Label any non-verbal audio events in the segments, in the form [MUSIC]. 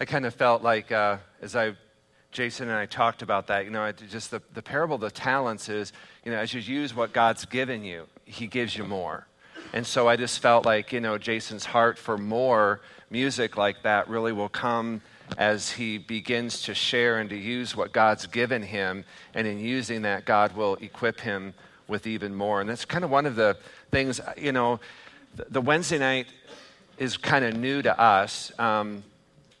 I kind of felt like uh, as I, Jason and I talked about that, you know, just the, the parable of the talents is, you know, as you use what God's given you, He gives you more. And so I just felt like, you know, Jason's heart for more music like that really will come as he begins to share and to use what God's given him. And in using that, God will equip him with even more. And that's kind of one of the things, you know, the Wednesday night is kind of new to us. Um,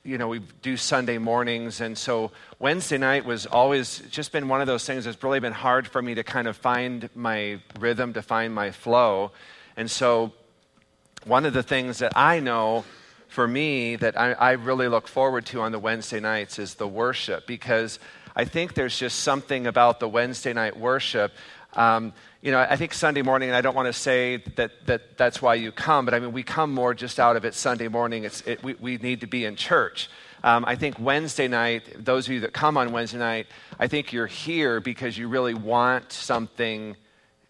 you know, we do Sunday mornings. And so Wednesday night was always just been one of those things that's really been hard for me to kind of find my rhythm, to find my flow. And so one of the things that I know for me that I, I really look forward to on the Wednesday nights is the worship because I think there's just something about the Wednesday night worship. Um, you know, I think Sunday morning, and I don't want to say that, that that's why you come, but I mean, we come more just out of it Sunday morning. It's, it, we, we need to be in church. Um, I think Wednesday night, those of you that come on Wednesday night, I think you're here because you really want something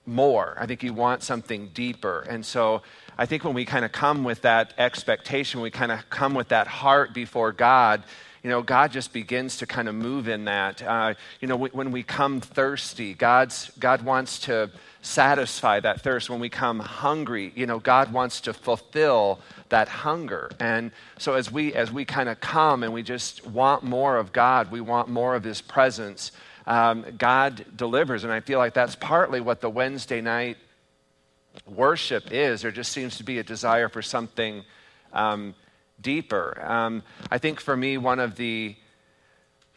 more. I think you want something deeper. And so I think when we kind of come with that expectation, we kind of come with that heart before God, you know, God just begins to kind of move in that. Uh, you know, when we come thirsty, God's, God wants to satisfy that thirst. When we come hungry, you know, God wants to fulfill that hunger. And so as we, as we kind of come and we just want more of God, we want more of His presence, um, God delivers. And I feel like that's partly what the Wednesday night worship is. There just seems to be a desire for something um, deeper. Um, I think for me, one of the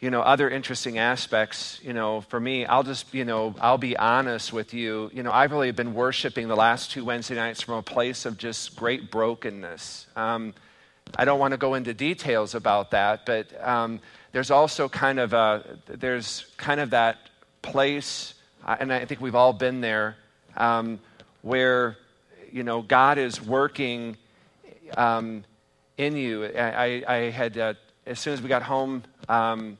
you know other interesting aspects you know for me i'll just you know i'll be honest with you you know i've really been worshiping the last two wednesday nights from a place of just great brokenness um, i don't want to go into details about that but um, there's also kind of a there's kind of that place and i think we've all been there um, where you know God is working um, in you. I, I had uh, as soon as we got home um,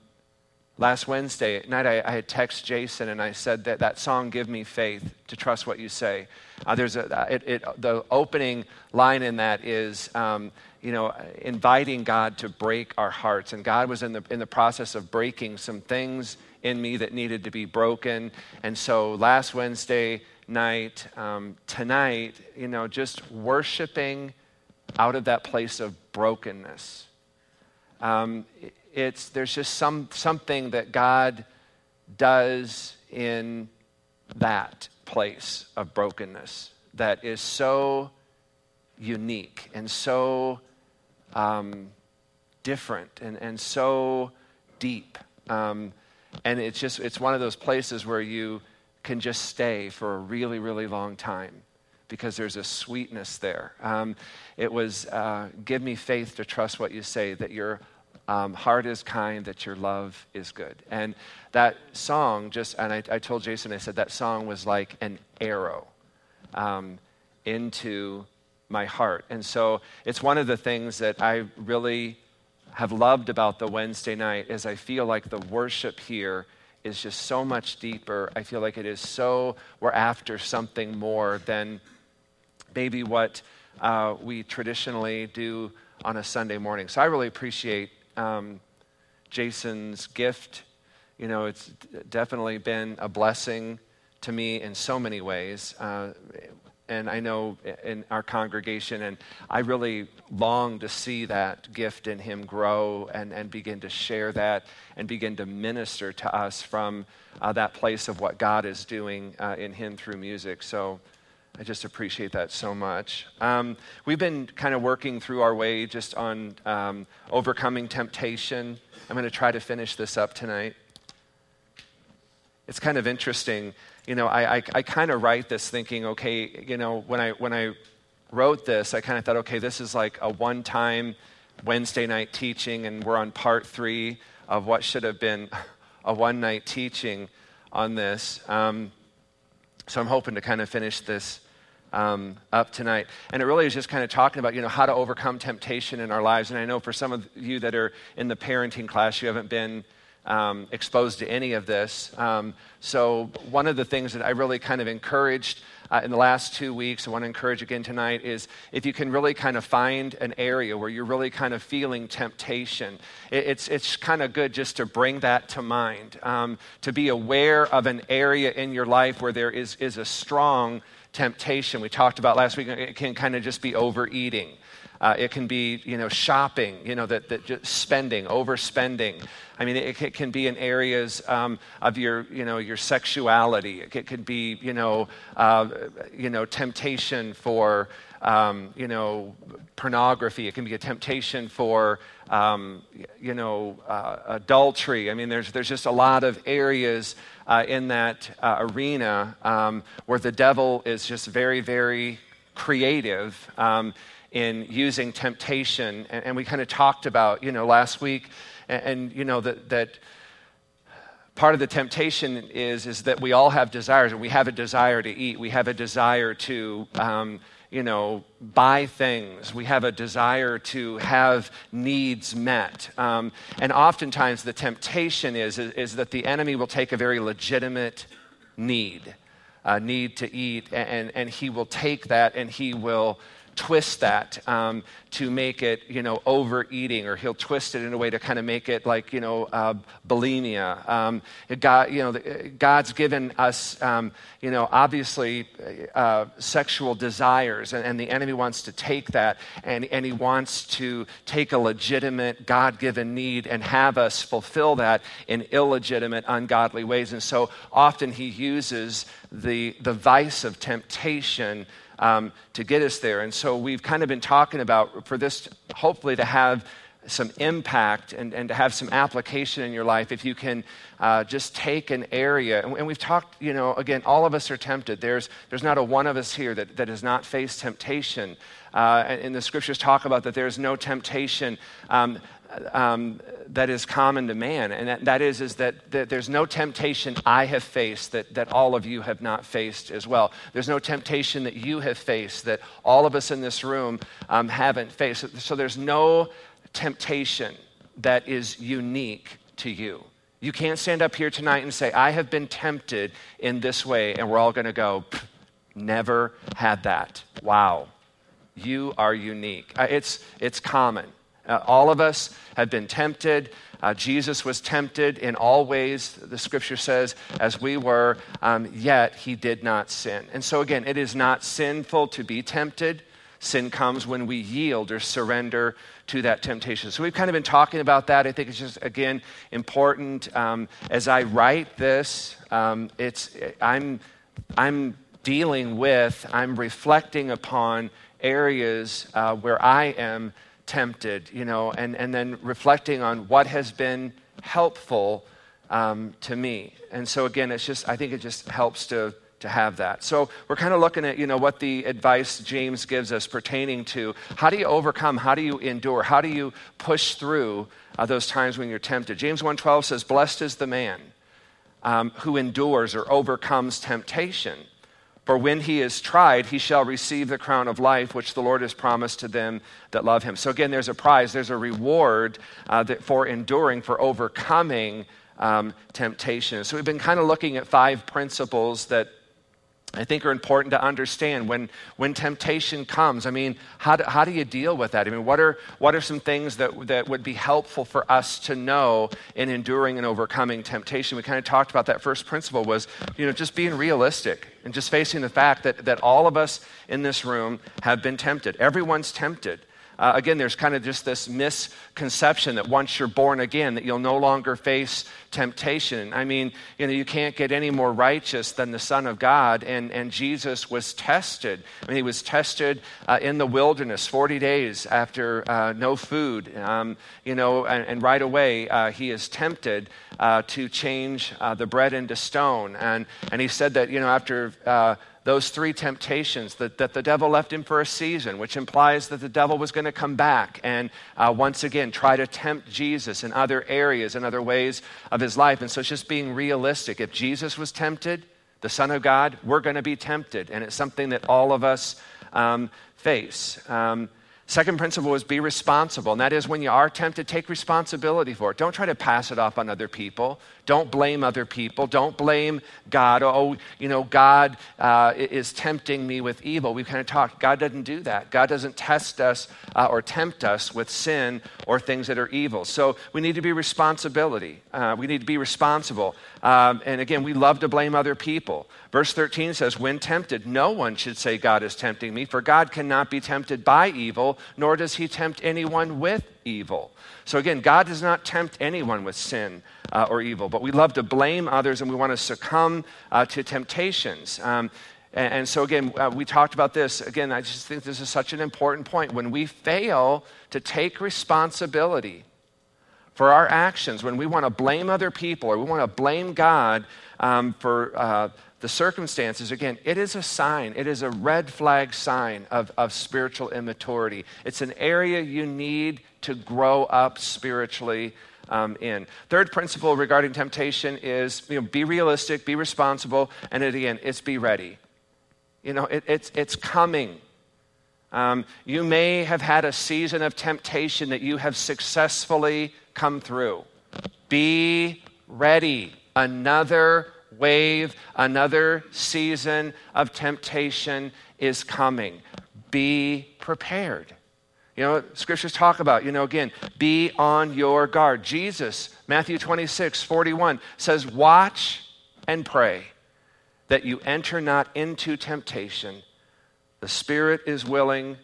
last Wednesday at night, I, I, had texted Jason and I said that that song "Give Me Faith" to trust what you say. Uh, there's a uh, it, it, the opening line in that is. Um, you know, inviting God to break our hearts. And God was in the, in the process of breaking some things in me that needed to be broken. And so last Wednesday, night, um, tonight, you know, just worshiping out of that place of brokenness. Um, it's, there's just some, something that God does in that place of brokenness that is so unique and so um, different and, and so deep. Um, and it's just, it's one of those places where you, can just stay for a really, really long time because there's a sweetness there. Um, it was uh, give me faith to trust what you say, that your um, heart is kind, that your love is good. And that song just, and I, I told Jason, I said that song was like an arrow um, into my heart. And so it's one of the things that I really have loved about the Wednesday night is I feel like the worship here is just so much deeper. I feel like it is so, we're after something more than maybe what uh, we traditionally do on a Sunday morning. So I really appreciate um, Jason's gift. You know, it's definitely been a blessing to me in so many ways. Uh, and I know in our congregation, and I really long to see that gift in him grow and, and begin to share that and begin to minister to us from uh, that place of what God is doing uh, in him through music. So I just appreciate that so much. Um, we've been kind of working through our way just on um, overcoming temptation. I'm going to try to finish this up tonight. It's kind of interesting you know, I, I, I kind of write this thinking, okay, you know, when I, when I wrote this, I kind of thought, okay, this is like a one time Wednesday night teaching, and we're on part three of what should have been [LAUGHS] a one night teaching on this. Um, so I'm hoping to kind of finish this um, up tonight. And it really is just kind of talking about, you know, how to overcome temptation in our lives. And I know for some of you that are in the parenting class, you haven't been um, exposed to any of this. Um, so, one of the things that I really kind of encouraged uh, in the last two weeks, I want to encourage again tonight, is if you can really kind of find an area where you're really kind of feeling temptation, it, it's, it's kind of good just to bring that to mind, um, to be aware of an area in your life where there is, is a strong temptation. We talked about last week, it can kind of just be overeating. Uh, it can be, you know, shopping, you know, that, that just spending, overspending. I mean, it, it can be in areas um, of your, you know, your sexuality. It, it could be, you know, uh, you know, temptation for, um, you know, pornography. It can be a temptation for, um, you know, uh, adultery. I mean, there's, there's just a lot of areas uh, in that uh, arena um, where the devil is just very, very creative um, in using temptation. And, and we kind of talked about, you know, last week, and, and you know, that, that part of the temptation is, is that we all have desires, and we have a desire to eat. We have a desire to, um, you know, buy things. We have a desire to have needs met. Um, and oftentimes the temptation is, is, is, that the enemy will take a very legitimate need, a need to eat, and, and he will take that and he will twist that um, to make it, you know, overeating, or he'll twist it in a way to kind of make it like, you know, uh, bulimia. Um, God, you know, God's given us, um, you know, obviously uh, sexual desires, and, and, the enemy wants to take that, and, and he wants to take a legitimate, God given need and have us fulfill that in illegitimate, ungodly ways. And so often he uses the, the vice of temptation um, to get us there. And so we've kind of been talking about for this, hopefully, to have some impact and, and to have some application in your life if you can uh, just take an area and, and, we've talked you know again all of us are tempted there's, there's not a one of us here that, that has not faced temptation uh, and, and, the scriptures talk about that there's no temptation um, um, that is common to man, and that, that is, is that, that, there's no temptation I have faced that, that all of you have not faced as well. There's no temptation that you have faced that all of us in this room um, haven't faced. So there's no temptation that is unique to you. You can't stand up here tonight and say, I have been tempted in this way, and we're all going to go, never had that. Wow. You are unique. Uh, it's, it's common. Uh, all of us have been tempted. Uh, Jesus was tempted in all ways, the scripture says, as we were, um, yet he did not sin. And so, again, it is not sinful to be tempted. Sin comes when we yield or surrender to that temptation. So, we've kind of been talking about that. I think it's just, again, important. Um, as I write this, um, it's, I'm, I'm dealing with, I'm reflecting upon areas uh, where I am tempted, you know, and, and then reflecting on what has been helpful um, to me. And so, again, it's just, I think it just helps to, to have that. So, we're kind of looking at, you know, what the advice James gives us pertaining to how do you overcome, how do you endure, how do you push through uh, those times when you're tempted. James 1.12 says, Blessed is the man um, who endures or overcomes temptation. For when he is tried, he shall receive the crown of life which the Lord has promised to them that love him. So, again, there's a prize, there's a reward uh, for enduring, for overcoming um, temptation. So, we've been kind of looking at five principles that I think are important to understand when, when temptation comes. I mean, how do, how do you deal with that? I mean, what are, what are some things that, that would be helpful for us to know in enduring and overcoming temptation? We kind of talked about that first principle was, you know, just being realistic and just facing the fact that, that all of us in this room have been tempted. Everyone's tempted. Uh, again, there's kind of just this misconception that once you're born again, that you'll no longer face temptation. I mean, you know, you can't get any more righteous than the Son of God, and, and Jesus was tested. I mean, he was tested uh, in the wilderness 40 days after uh, no food, um, you know, and, and right away uh, he is tempted uh, to change uh, the bread into stone. And, and he said that, you know, after those three temptations that, that the devil left him for a season, which implies that the devil was going to come back and uh, once again try to tempt Jesus in other areas and other ways of his life. And so it's just being realistic. If Jesus was tempted, the Son of God, we're going to be tempted. And it's something that all of us um, face. Um, Second principle is be responsible, and that is when you are tempted, take responsibility for it. Don't try to pass it off on other people. Don't blame other people. Don't blame God. Oh, you know, God uh, is tempting me with evil. We've kind of talked. God doesn't do that. God doesn't test us uh, or tempt us with sin or things that are evil. So we need to be responsibility. Uh, we need to be responsible. Um, and again, we love to blame other people. Verse 13 says, When tempted, no one should say, God is tempting me, for God cannot be tempted by evil, nor does he tempt anyone with evil. So again, God does not tempt anyone with sin uh, or evil, but we love to blame others and we want to succumb uh, to temptations. Um, and, and, so, again, uh, we talked about this. Again, I just think this is such an important point. When we fail to take responsibility, for our actions, when we want to blame other people or we want to blame God um, for uh, the circumstances, again, it is a sign, it is a red flag sign of, of spiritual immaturity. It's an area you need to grow up spiritually um, in. Third principle regarding temptation is you know, be realistic, be responsible, and again, it's be ready. You know, it, it's, it's coming. Um, you may have had a season of temptation that you have successfully come through. Be ready. Another wave, another season of temptation is coming. Be prepared. You know, scriptures talk about, you know, again, be on your guard. Jesus, Matthew 26, 41, says, Watch and pray that you enter not into temptation. The spirit is willing,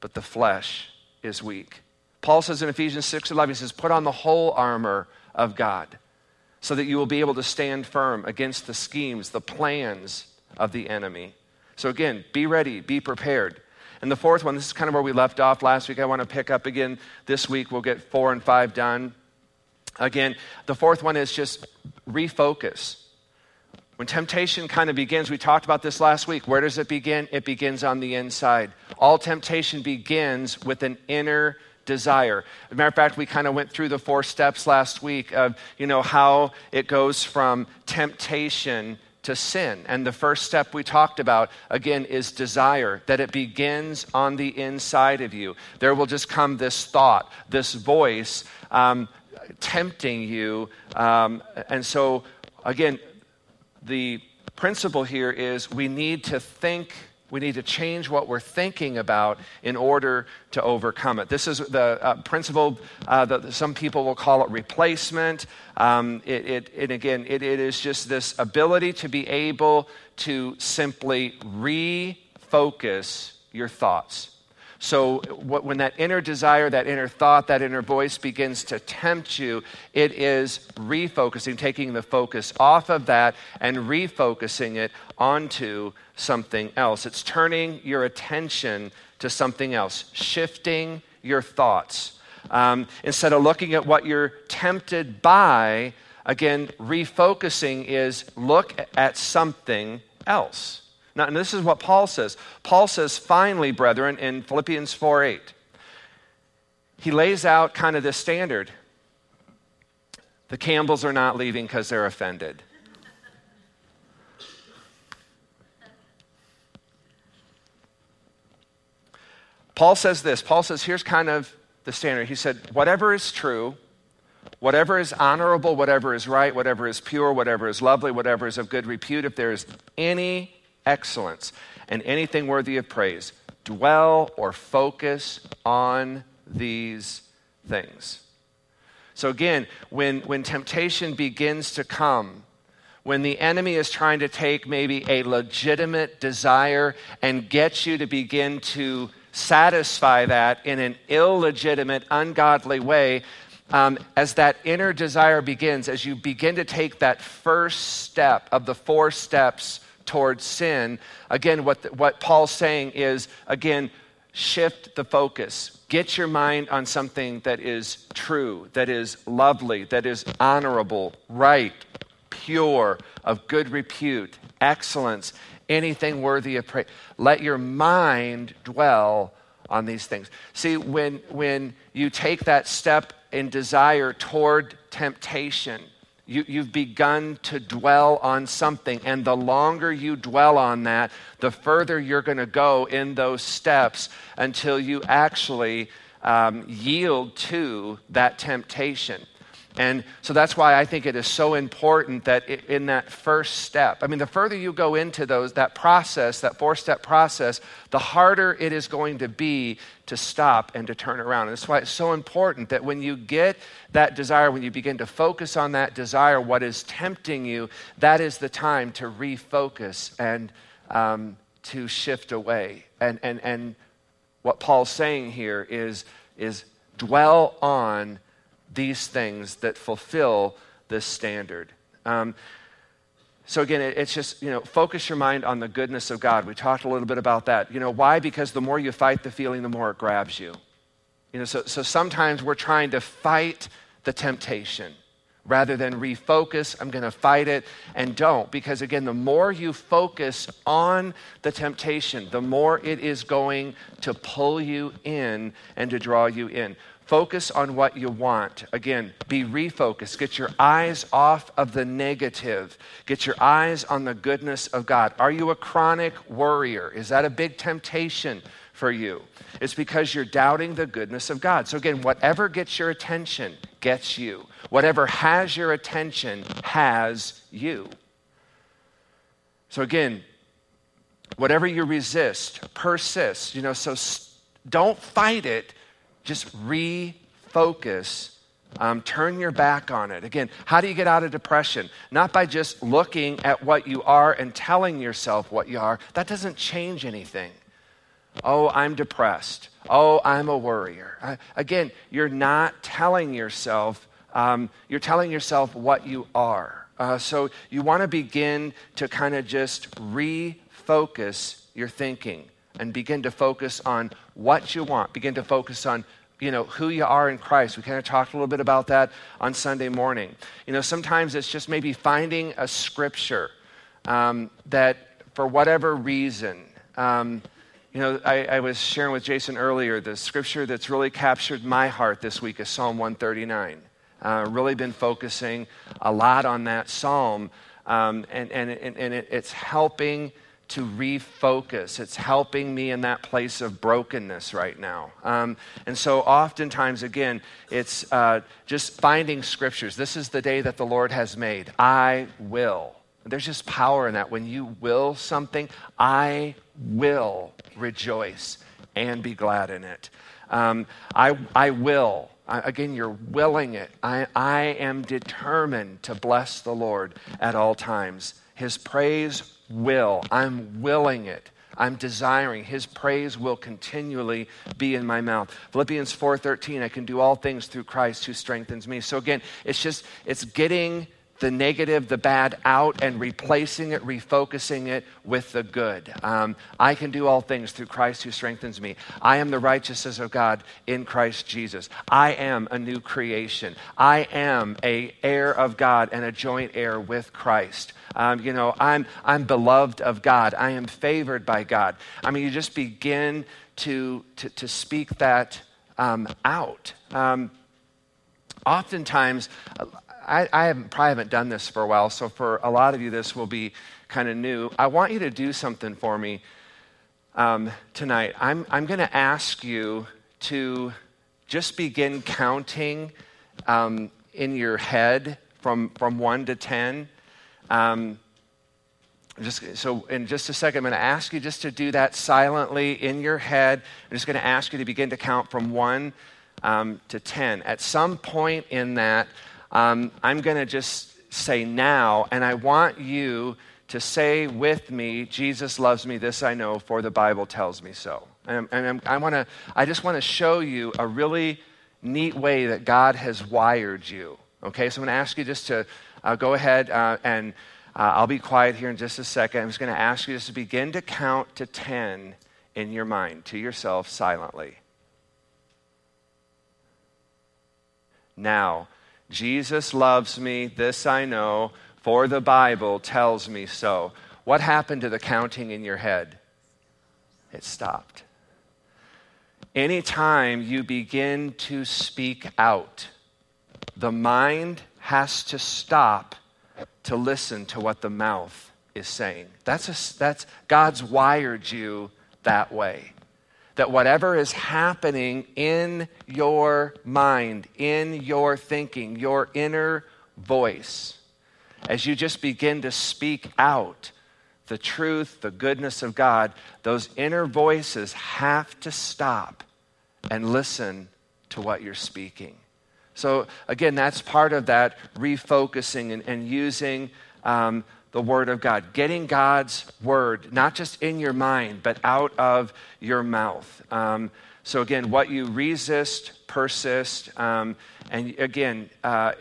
but the flesh is weak. Paul says in Ephesians 6 11, he says, Put on the whole armor of God so that you will be able to stand firm against the schemes, the plans of the enemy. So, again, be ready, be prepared. And the fourth one, this is kind of where we left off last week. I want to pick up again this week. We'll get four and five done. Again, the fourth one is just refocus. When temptation kind of begins, we talked about this last week. Where does it begin? It begins on the inside. All temptation begins with an inner desire. As a matter of fact, we kind of went through the four steps last week of, you know, how it goes from temptation to sin. And the first step we talked about, again, is desire, that it begins on the inside of you. There will just come this thought, this voice um, tempting you. Um, and so, again, the principle here is we need to think we need to change what we're thinking about in order to overcome it. This is the uh, principle uh, that some people will call it replacement. Um, it, it, it, again, it, it is just this ability to be able to simply refocus your thoughts. So, when that inner desire, that inner thought, that inner voice begins to tempt you, it is refocusing, taking the focus off of that and refocusing it onto something else. It's turning your attention to something else, shifting your thoughts. Um, instead of looking at what you're tempted by, again, refocusing is look at something else. Now, and this is what Paul says. Paul says, finally, brethren, in Philippians 4 8, he lays out kind of this standard. The Campbells are not leaving because they're offended. Paul says this. Paul says, here's kind of the standard. He said, whatever is true, whatever is honorable, whatever is right, whatever is pure, whatever is lovely, whatever is of good repute, if there is any excellence and anything worthy of praise, dwell or focus on these things. So, again, when, when temptation begins to come, when the enemy is trying to take maybe a legitimate desire and get you to begin to satisfy that in an illegitimate, ungodly way, um, as that inner desire begins, as you begin to take that first step of the four steps towards sin, again, what, the, what Paul's saying is, again, shift the focus. Get your mind on something that is true, that is lovely, that is honorable, right, pure, of good repute, excellence, anything worthy of praise. Let your mind dwell on these things. See, when, when you take that step in desire toward temptation, You, you've begun to dwell on something. And the longer you dwell on that, the further you're going to go in those steps until you actually um, yield to that temptation. And so that's why I think it is so important that in that first step, I mean, the further you go into those, that process, that four step process, the harder it is going to be to stop and to turn around. And that's why it's so important that when you get that desire, when you begin to focus on that desire, what is tempting you, that is the time to refocus and um, to shift away. And, and, and what Paul's saying here is, is dwell on these things that fulfill this standard. Um, so again, it's just, you know, focus your mind on the goodness of God. We talked a little bit about that. You know, why? Because the more you fight the feeling, the more it grabs you. You know, so, so sometimes we're trying to fight the temptation rather than refocus. I'm going to fight it and don't. Because again, the more you focus on the temptation, the more it is going to pull you in and to draw you in. Focus on what you want. Again, be refocused. Get your eyes off of the negative. Get your eyes on the goodness of God. Are you a chronic worrier? Is that a big temptation for you? It's because you're doubting the goodness of God. So, again, whatever gets your attention gets you. Whatever has your attention has you. So, again, whatever you resist, persist. You know, so don't fight it just refocus. Um, turn your back on it. Again, how do you get out of depression? Not by just looking at what you are and telling yourself what you are. That doesn't change anything. Oh, I'm depressed. Oh, I'm a worrier. Uh, again, you're not telling yourself, um, you're telling yourself what you are. Uh, so you want to begin to kind of just refocus your thinking and begin to focus on what you want. Begin to focus on you know who you are in christ. We kind of talked a little bit about that on sunday morning. You know sometimes it's just maybe finding a scripture um, that for whatever reason um, you know I, I, was sharing with jason earlier the scripture that's really captured my heart this week is psalm 139 uh, really been focusing a lot on that psalm um, and, and, and, it, it's helping to refocus. It's helping me in that place of brokenness right now. Um, and so, oftentimes, again, it's uh, just finding scriptures. This is the day that the Lord has made. I will. There's just power in that. When you will something, I will rejoice and be glad in it. Um, I, I will. I, again, you're willing it. I, I am determined to bless the Lord at all times. His praise will. I'm willing it. I'm desiring his praise will continually be in my mouth. Philippians 4:13 I can do all things through Christ who strengthens me. So again, it's just it's getting the negative, the bad out and replacing it, refocusing it with the good. Um, I can do all things through Christ who strengthens me. I am the righteousness of God in Christ Jesus. I am a new creation. I am a heir of God and a joint heir with Christ. Um, you know, I'm, I'm beloved of God. I am favored by God. I mean, you just begin to, to, to speak that um, out. Um, oftentimes, I, I haven't, probably haven't done this for a while, so for a lot of you, this will be kind of new. I want you to do something for me um, tonight. I'm, I'm going to ask you to just begin counting um, in your head from, from 1 to 10. Um, just, so, in just a second, I'm going to ask you just to do that silently in your head. I'm just going to ask you to begin to count from 1 um, to 10. At some point in that, um, I'm going to just say now, and I want you to say with me, Jesus loves me, this I know, for the Bible tells me so. And, and i want to, I just want to show you a really neat way that God has wired you. Okay, so I'm going to ask you just to uh, go ahead uh, and uh, I'll be quiet here in just a second. I'm just going to ask you just to begin to count to 10 in your mind, to yourself silently. Now, Jesus loves me, this I know, for the Bible tells me so. What happened to the counting in your head? It stopped. Anytime you begin to speak out, the mind has to stop to listen to what the mouth is saying. That's, a, that's God's wired you that way. That whatever is happening in your mind, in your thinking, your inner voice, as you just begin to speak out the truth, the goodness of God, those inner voices have to stop and listen to what you're speaking. So, again, that's part of that refocusing and, and using um, the Word of God, getting God's Word, not just in your mind, but out of your mouth. Um, so, again, what you resist, persist. Um, and again, uh,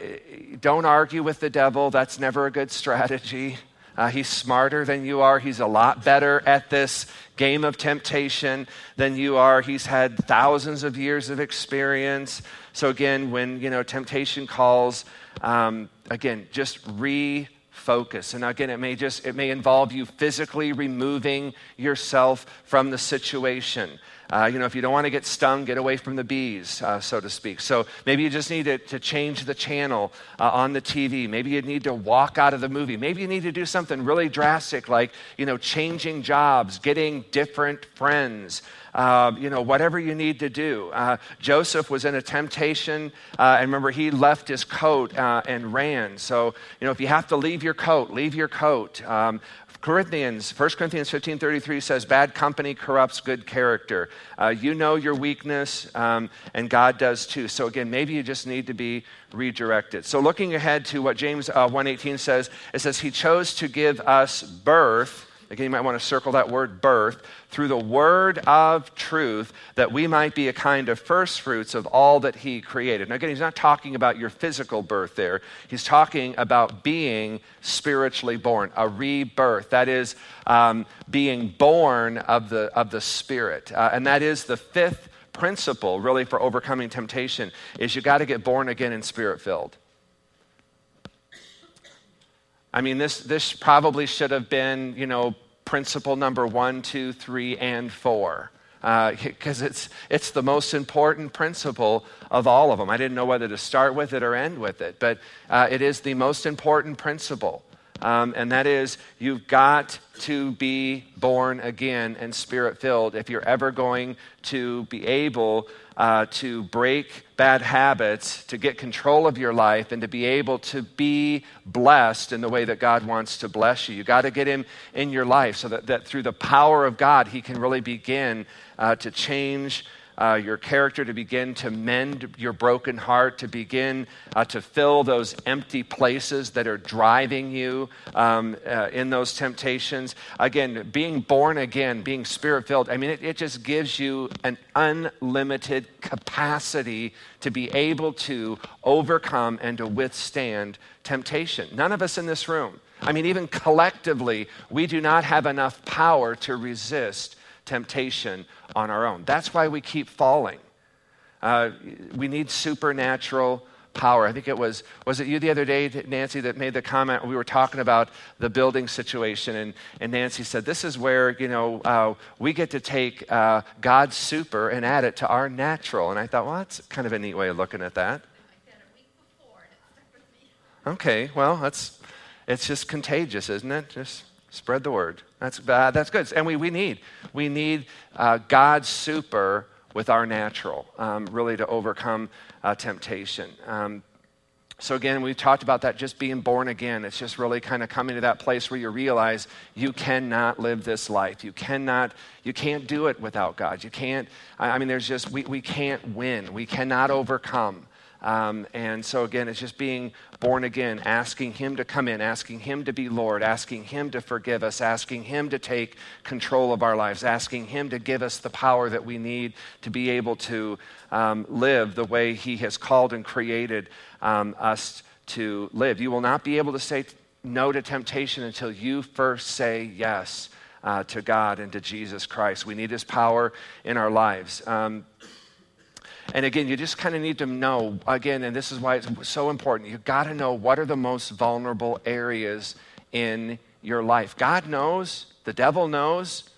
don't argue with the devil. That's never a good [LAUGHS] strategy. Uh, he's smarter than you are. He's a lot better at this game of temptation than you are. He's had thousands of years of experience. So again, when you know temptation calls, um, again, just refocus. And again, it may just it may involve you physically removing yourself from the situation. Uh, you know, if you don't want to get stung, get away from the bees, uh, so to speak. So maybe you just need to, to change the channel uh, on the TV. Maybe you need to walk out of the movie. Maybe you need to do something really drastic like, you know, changing jobs, getting different friends. Uh, you know, whatever you need to do. Uh, Joseph was in a temptation, uh, and remember, he left his coat and ran. So, you know, if you have to leave your coat, leave your coat. Um, Corinthians, 1 Corinthians 15 33 says, Bad company corrupts good character. Uh, you know your weakness, um, and God does too. So, again, maybe you just need to be redirected. So, looking ahead to what James uh, 1:18 says, it says, He chose to give us birth Again, you might want to circle that word birth through the word of truth that we might be a kind of first fruits of all that he created. Now, again, he's not talking about your physical birth there. He's talking about being spiritually born, a rebirth. That is um, being born of the, of the Spirit. Uh, and that is the fifth principle, really, for overcoming temptation, is you got to get born again and spirit filled. I mean, this, this probably should have been, you know, principle number one, two, three, and four. Because uh, [LAUGHS] it's, it's the most important principle of all of them. I didn't know whether to start with it or end with it, but uh, it is the most important principle. Um, and that is, you've got to be born again and spirit filled if you're ever going to be able uh, to break bad habits, to get control of your life, and to be able to be blessed in the way that God wants to bless you. You got to get Him in your life so that, that through the power of God, He can really begin uh, to change uh, your character, to begin to mend your broken heart, to begin uh, to fill those empty places that are driving you um, uh, in those temptations. Again, being born again, being spirit filled, I mean, it, it just gives you an unlimited capacity to be able to overcome and to withstand temptation. None of us in this room, I mean, even collectively, we do not have enough power to resist temptation on our own. That's why we keep falling. Uh, we need supernatural power. I think it was, was it you the other day, Nancy, that made the comment? We were talking about the building situation, and, and Nancy said, This is where, you know, uh, we get to take uh, God's super and add it to our natural. And I thought, well, that's kind of a neat way of looking at that. Okay, well, that's, it's just contagious, isn't it? Just spread the word. That's, uh, that's good. And we, we need, we need uh, God's super with our natural, um, really to overcome uh, temptation. Um, so, again, we've talked about that just being born again. It's just really kind of coming to that place where you realize you cannot live this life. You cannot, you can't do it without God. You can't, I mean, there's just, we, we can't win. We cannot overcome. Um, and so, again, it's just being born again, asking Him to come in, asking Him to be Lord, asking Him to forgive us, asking Him to take control of our lives, asking Him to give us the power that we need to be able to um, live the way He has called and created um, us to live. You will not be able to say no to temptation until you first say yes uh, to God and to Jesus Christ. We need His power in our lives. Um, and again, you just kind of need to know, again, and this is why it's so important. You've got to know what are the most vulnerable areas in your life. God knows, the devil knows,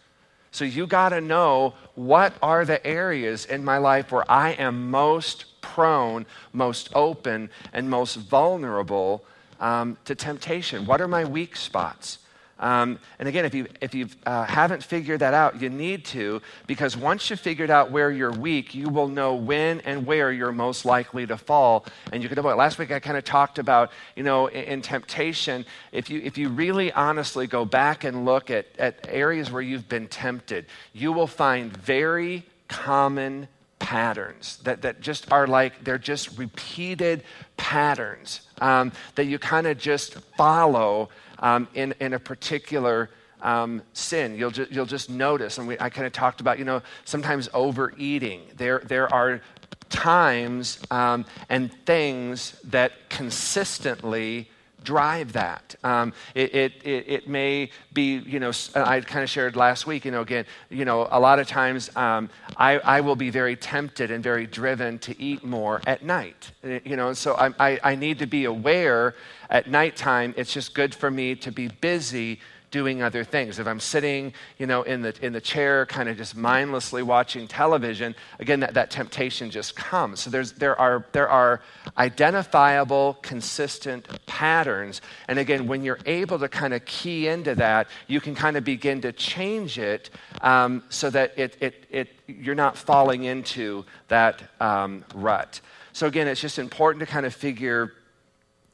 So you got to know what are the areas in my life where I am most prone, most open, and most vulnerable um, to temptation. What are my weak spots? Um, and again, if you if you uh, haven't figured that out, you need to because once you've figured out where you're weak, you will know when and where you're most likely to fall, and you can avoid. Last week, I kind of talked about you know in, in, temptation. If you if you really honestly go back and look at at areas where you've been tempted, you will find very common patterns that, that just are like they're just repeated patterns um, that you kind of just follow um, in, in a particular um, sin. You'll, ju- you'll just notice, and we, I kind of talked about, you know, sometimes overeating. There, there are times um, and things that consistently drive that. Um, it, it, it, may be, you know, I kind of shared last week, you know, again, you know, a lot of times um, I, I will be very tempted and very driven to eat more at night, you know, so I, I, I need to be aware at nighttime, it's just good for me to be busy doing other things. If I'm sitting, you know, in the, in the chair, kind of just mindlessly watching television, again, that, that temptation just comes. So there's, there, are, there are identifiable, consistent patterns. And again, when you're able to kind of key into that, you can kind of begin to change it um, so that it, it, it, you're not falling into that um, rut. So again, it's just important to kind of figure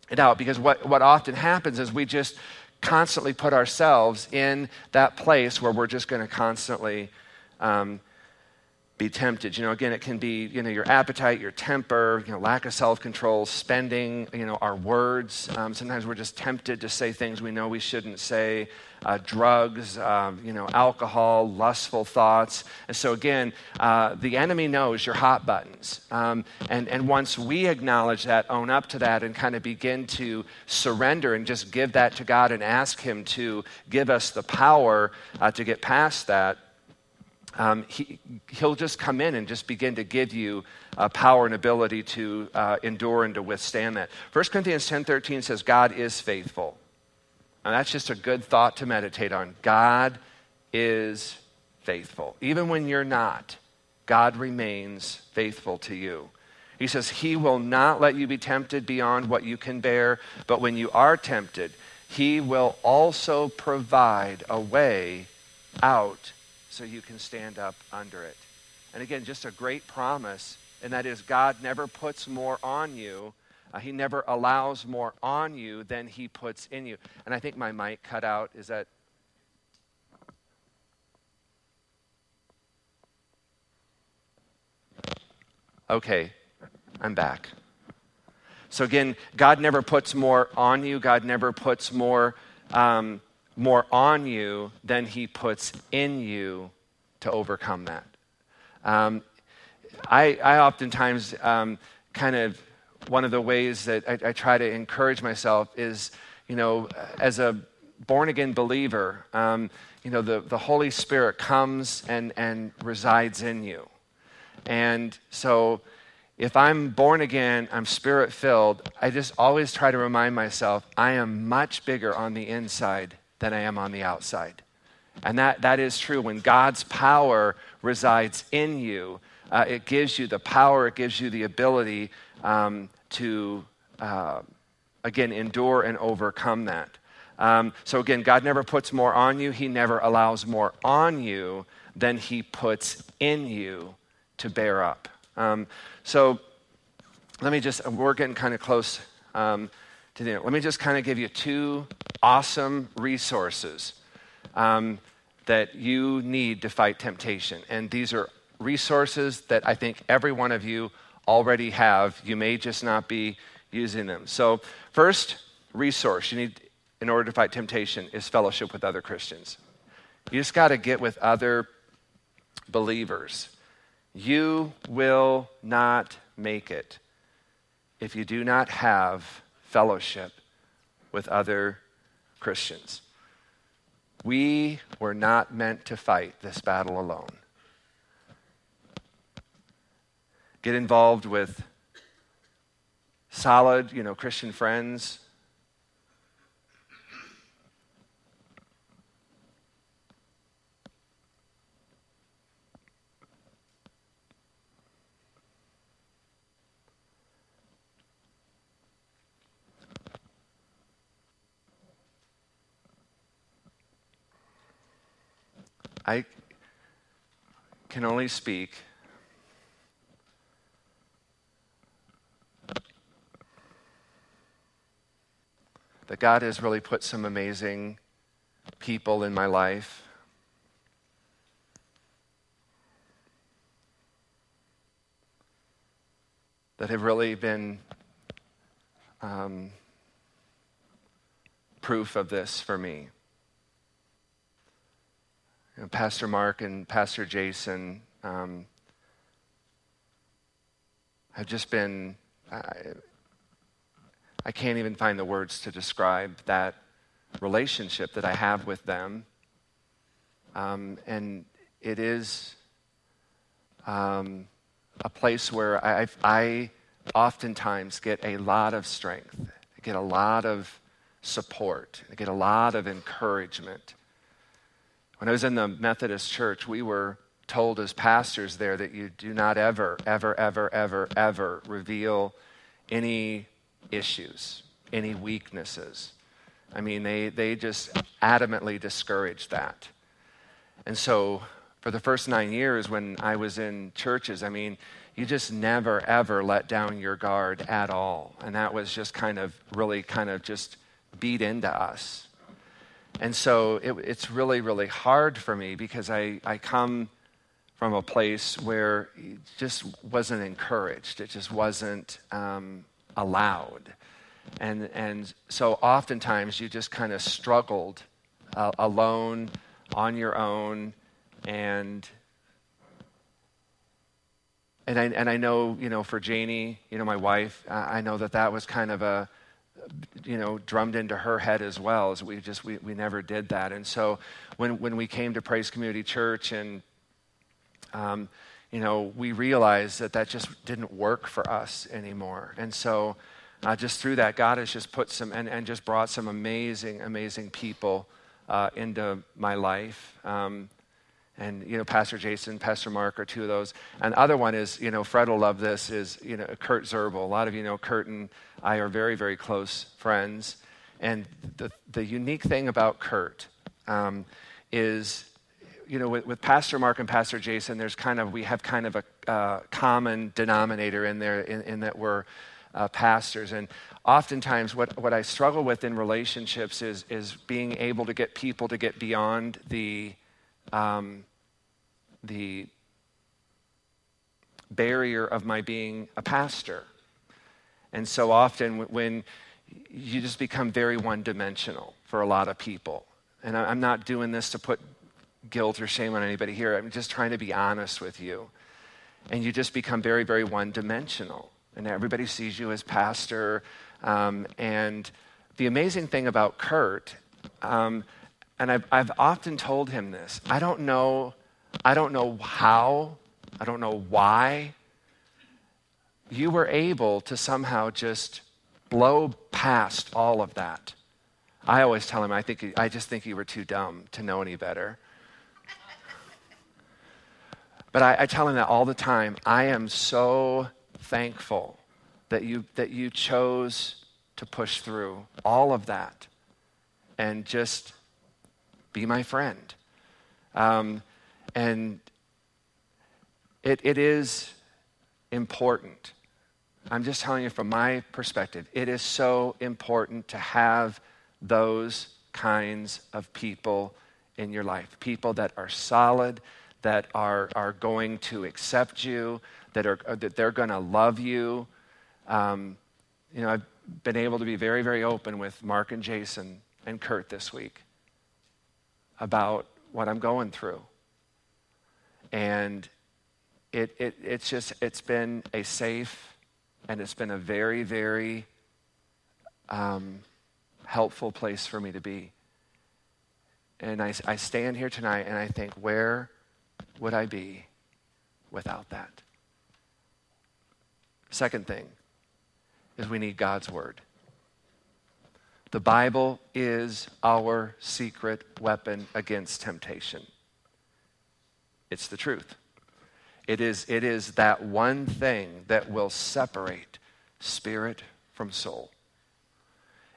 it out because what, what often happens is we just constantly put ourselves in that place where we're just going to constantly um, be tempted. You know, again, it can be, you know, your appetite, your temper, you know, lack of self-control, spending, you know, our words. Um, sometimes we're just tempted to say things we know we shouldn't say. Uh, drugs, uh, you know, alcohol, lustful thoughts. And so again, uh, the enemy knows your hot buttons. Um, and, and once we acknowledge that, own up to that, and kind of begin to surrender and just give that to God and ask Him to give us the power uh, to get past that, um, he, he'll just come in and just begin to give you uh, power and ability to uh, endure and to withstand that. 1 Corinthians 10.13 says, God is faithful. And that's just a good thought to meditate on. God is faithful. Even when you're not, God remains faithful to you. He says, He will not let you be tempted beyond what you can bear, but when you are tempted, He will also provide a way out so you can stand up under it. And again, just a great promise, and that is God never puts more on you. Uh, he never allows more on you than he puts in you. And I think my mic cut out. Is that Okay, I'm back. So again, God never puts more on you. God never puts more um, more on you than he puts in you to overcome that. Um, I, I, oftentimes um, kind of, one of the ways that I, I, try to encourage myself is, you know, as a born again believer, um, you know, the, the Holy Spirit comes and, and resides in you. And so, if I'm born again, I'm spirit filled, I just always try to remind myself I am much bigger on the inside than I am on the outside. And that, that is true. When God's power resides in you, uh, it gives you the power, it gives you the ability um, to, uh, again, endure and overcome that. Um, so, again, God never puts more on you, He never allows more on you than He puts in you to bear up. Um, so, let me just, we're getting kind of close um, Let me just kind of give you two awesome resources um, that you need to fight temptation. And these are resources that I think every one of you already have. You may just not be using them. So, first resource you need in order to fight temptation is fellowship with other Christians. You just got to get with other believers. You will not make it if you do not have fellowship with other Christians. We were not meant to fight this battle alone. Get involved with solid, you know, Christian friends. I can only speak that God has really put some amazing people in my life. That have really been um, proof of this for me. You know, Pastor Mark and Pastor Jason um, have just been, I, I can't even find the words to describe that relationship that I have with them. Um, and it is um, a place where I, I oftentimes get a lot of strength, I get a lot of support, I get a lot of encouragement. When I was in the Methodist church, we were told as pastors there that you do not ever, ever, ever, ever, ever reveal any issues, any weaknesses. I mean, they, they just adamantly discouraged that. And so, for the first nine years when I was in churches, I mean, you just never, ever let down your guard at all. And that was just kind of really kind of just beat into us. And so it, it's really, really hard for me because I, I come from a place where it just wasn't encouraged. It just wasn't um, allowed. And, and so oftentimes you just kind of struggled uh, alone, on your own, and and I, and I know, you know, for Janie, you know, my wife, I know that that was kind of a, you know, drummed into her head as well, as we just, we, we never did that. And so when, when we came to Praise Community Church and, um, you know, we realized that that just didn't work for us anymore. And so uh, just through that, God has just put some, and, and just brought some amazing, amazing people uh, into my life. Um, and you know pastor jason pastor mark are two of those and the other one is you know fred will love this is you know kurt zerbel a lot of you know kurt and i are very very close friends and the, the unique thing about kurt um, is you know with, with, pastor mark and pastor jason there's kind of we have kind of a uh, common denominator in there in, in that we're uh, pastors and oftentimes what, what i struggle with in relationships is is being able to get people to get beyond the um, the barrier of my being a pastor. And so often when you just become very one dimensional for a lot of people. And I'm not doing this to put guilt or shame on anybody here. I'm just trying to be honest with you. And you just become very, very one dimensional. And everybody sees you as pastor. Um, and the amazing thing about Kurt, um, and I've, I've often told him this I don't know, I don't know how, I don't know why you were able to somehow just blow past all of that. I always tell him, I, think, I just think you were too dumb to know any better. But I, I, tell him that all the time. I am so thankful that you, that you chose to push through all of that and just be my friend. Um, and it, it is important. I'm just telling you from my perspective, it is so important to have those kinds of people in your life. People that are solid, that are, are going to accept you, that, are, that they're going to love you. Um, you know, I've been able to be very, very open with Mark and Jason and Kurt this week about what I'm going through. And it, it, it's just, it's been a safe and it's been a very, very um, helpful place for me to be. And I, I stand here tonight and I think, where would I be without that? Second thing is we need God's word. The Bible is our secret weapon against temptation. It's the truth. It is, it is that one thing that will separate spirit from soul.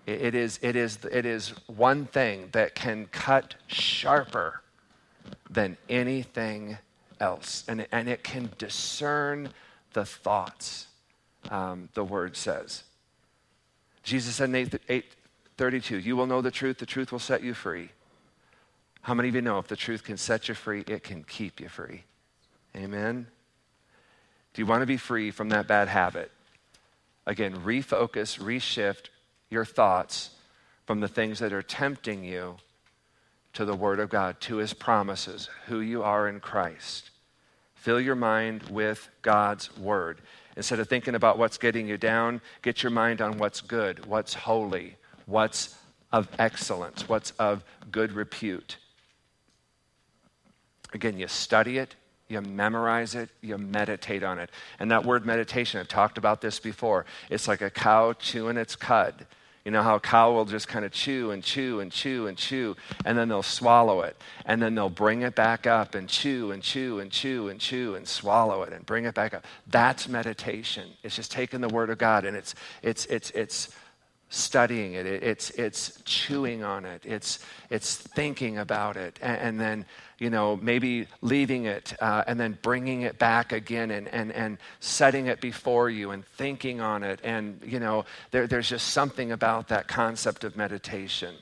It, it, is, it, is, it is one thing that can cut sharper than anything else. And, and it can discern the thoughts, um, the word says. Jesus said in 8, 8 32, You will know the truth, the truth will set you free. How many of you know if the truth can set you free, it can keep you free? Amen. Do you want to be free from that bad habit? Again, refocus, reshift your thoughts from the things that are tempting you to the Word of God, to His promises, who you are in Christ. Fill your mind with God's Word. Instead of thinking about what's getting you down, get your mind on what's good, what's holy, what's of excellence, what's of good repute. Again, you study it, you memorize it, you meditate on it. And that word meditation, I've talked about this before. It's like a cow chewing its cud. You know how a cow will just kind of chew and chew and chew and chew, and then they'll swallow it. And then they'll bring it back up and chew and chew and chew and chew and swallow it and bring it back up. That's meditation. It's just taking the Word of God and it's, it's, it's, it's studying it, it's, it's chewing on it, it's, it's thinking about it, and, and then you know, maybe leaving it uh, and then bringing it back again and, and, and setting it before you and thinking on it. And, you know, there, there's just something about that concept of meditation.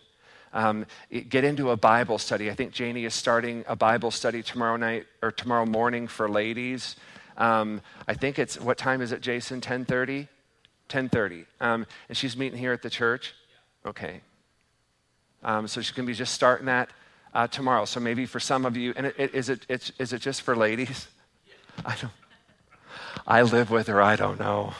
Um, get into a Bible study. I think Janie is starting a Bible study tomorrow night or tomorrow morning for ladies. Um, I think it's, what time is it, Jason? 1030? 1030. Um, and she's meeting here at the church? Okay. Um, so she's going to be just starting that uh, tomorrow. So maybe for some of you, and it, it, is, it, it's, is it just for ladies? [LAUGHS] I don't. I live with her. I don't know.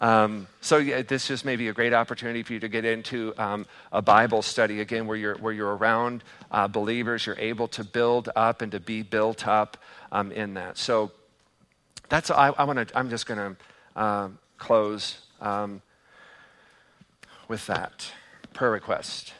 Um, so yeah, this just may be a great opportunity for you to get into um, a Bible study again, where you're where you're around uh, believers. You're able to build up and to be built up um, in that. So that's I, I want to. I'm just going to uh, close um, with that prayer request.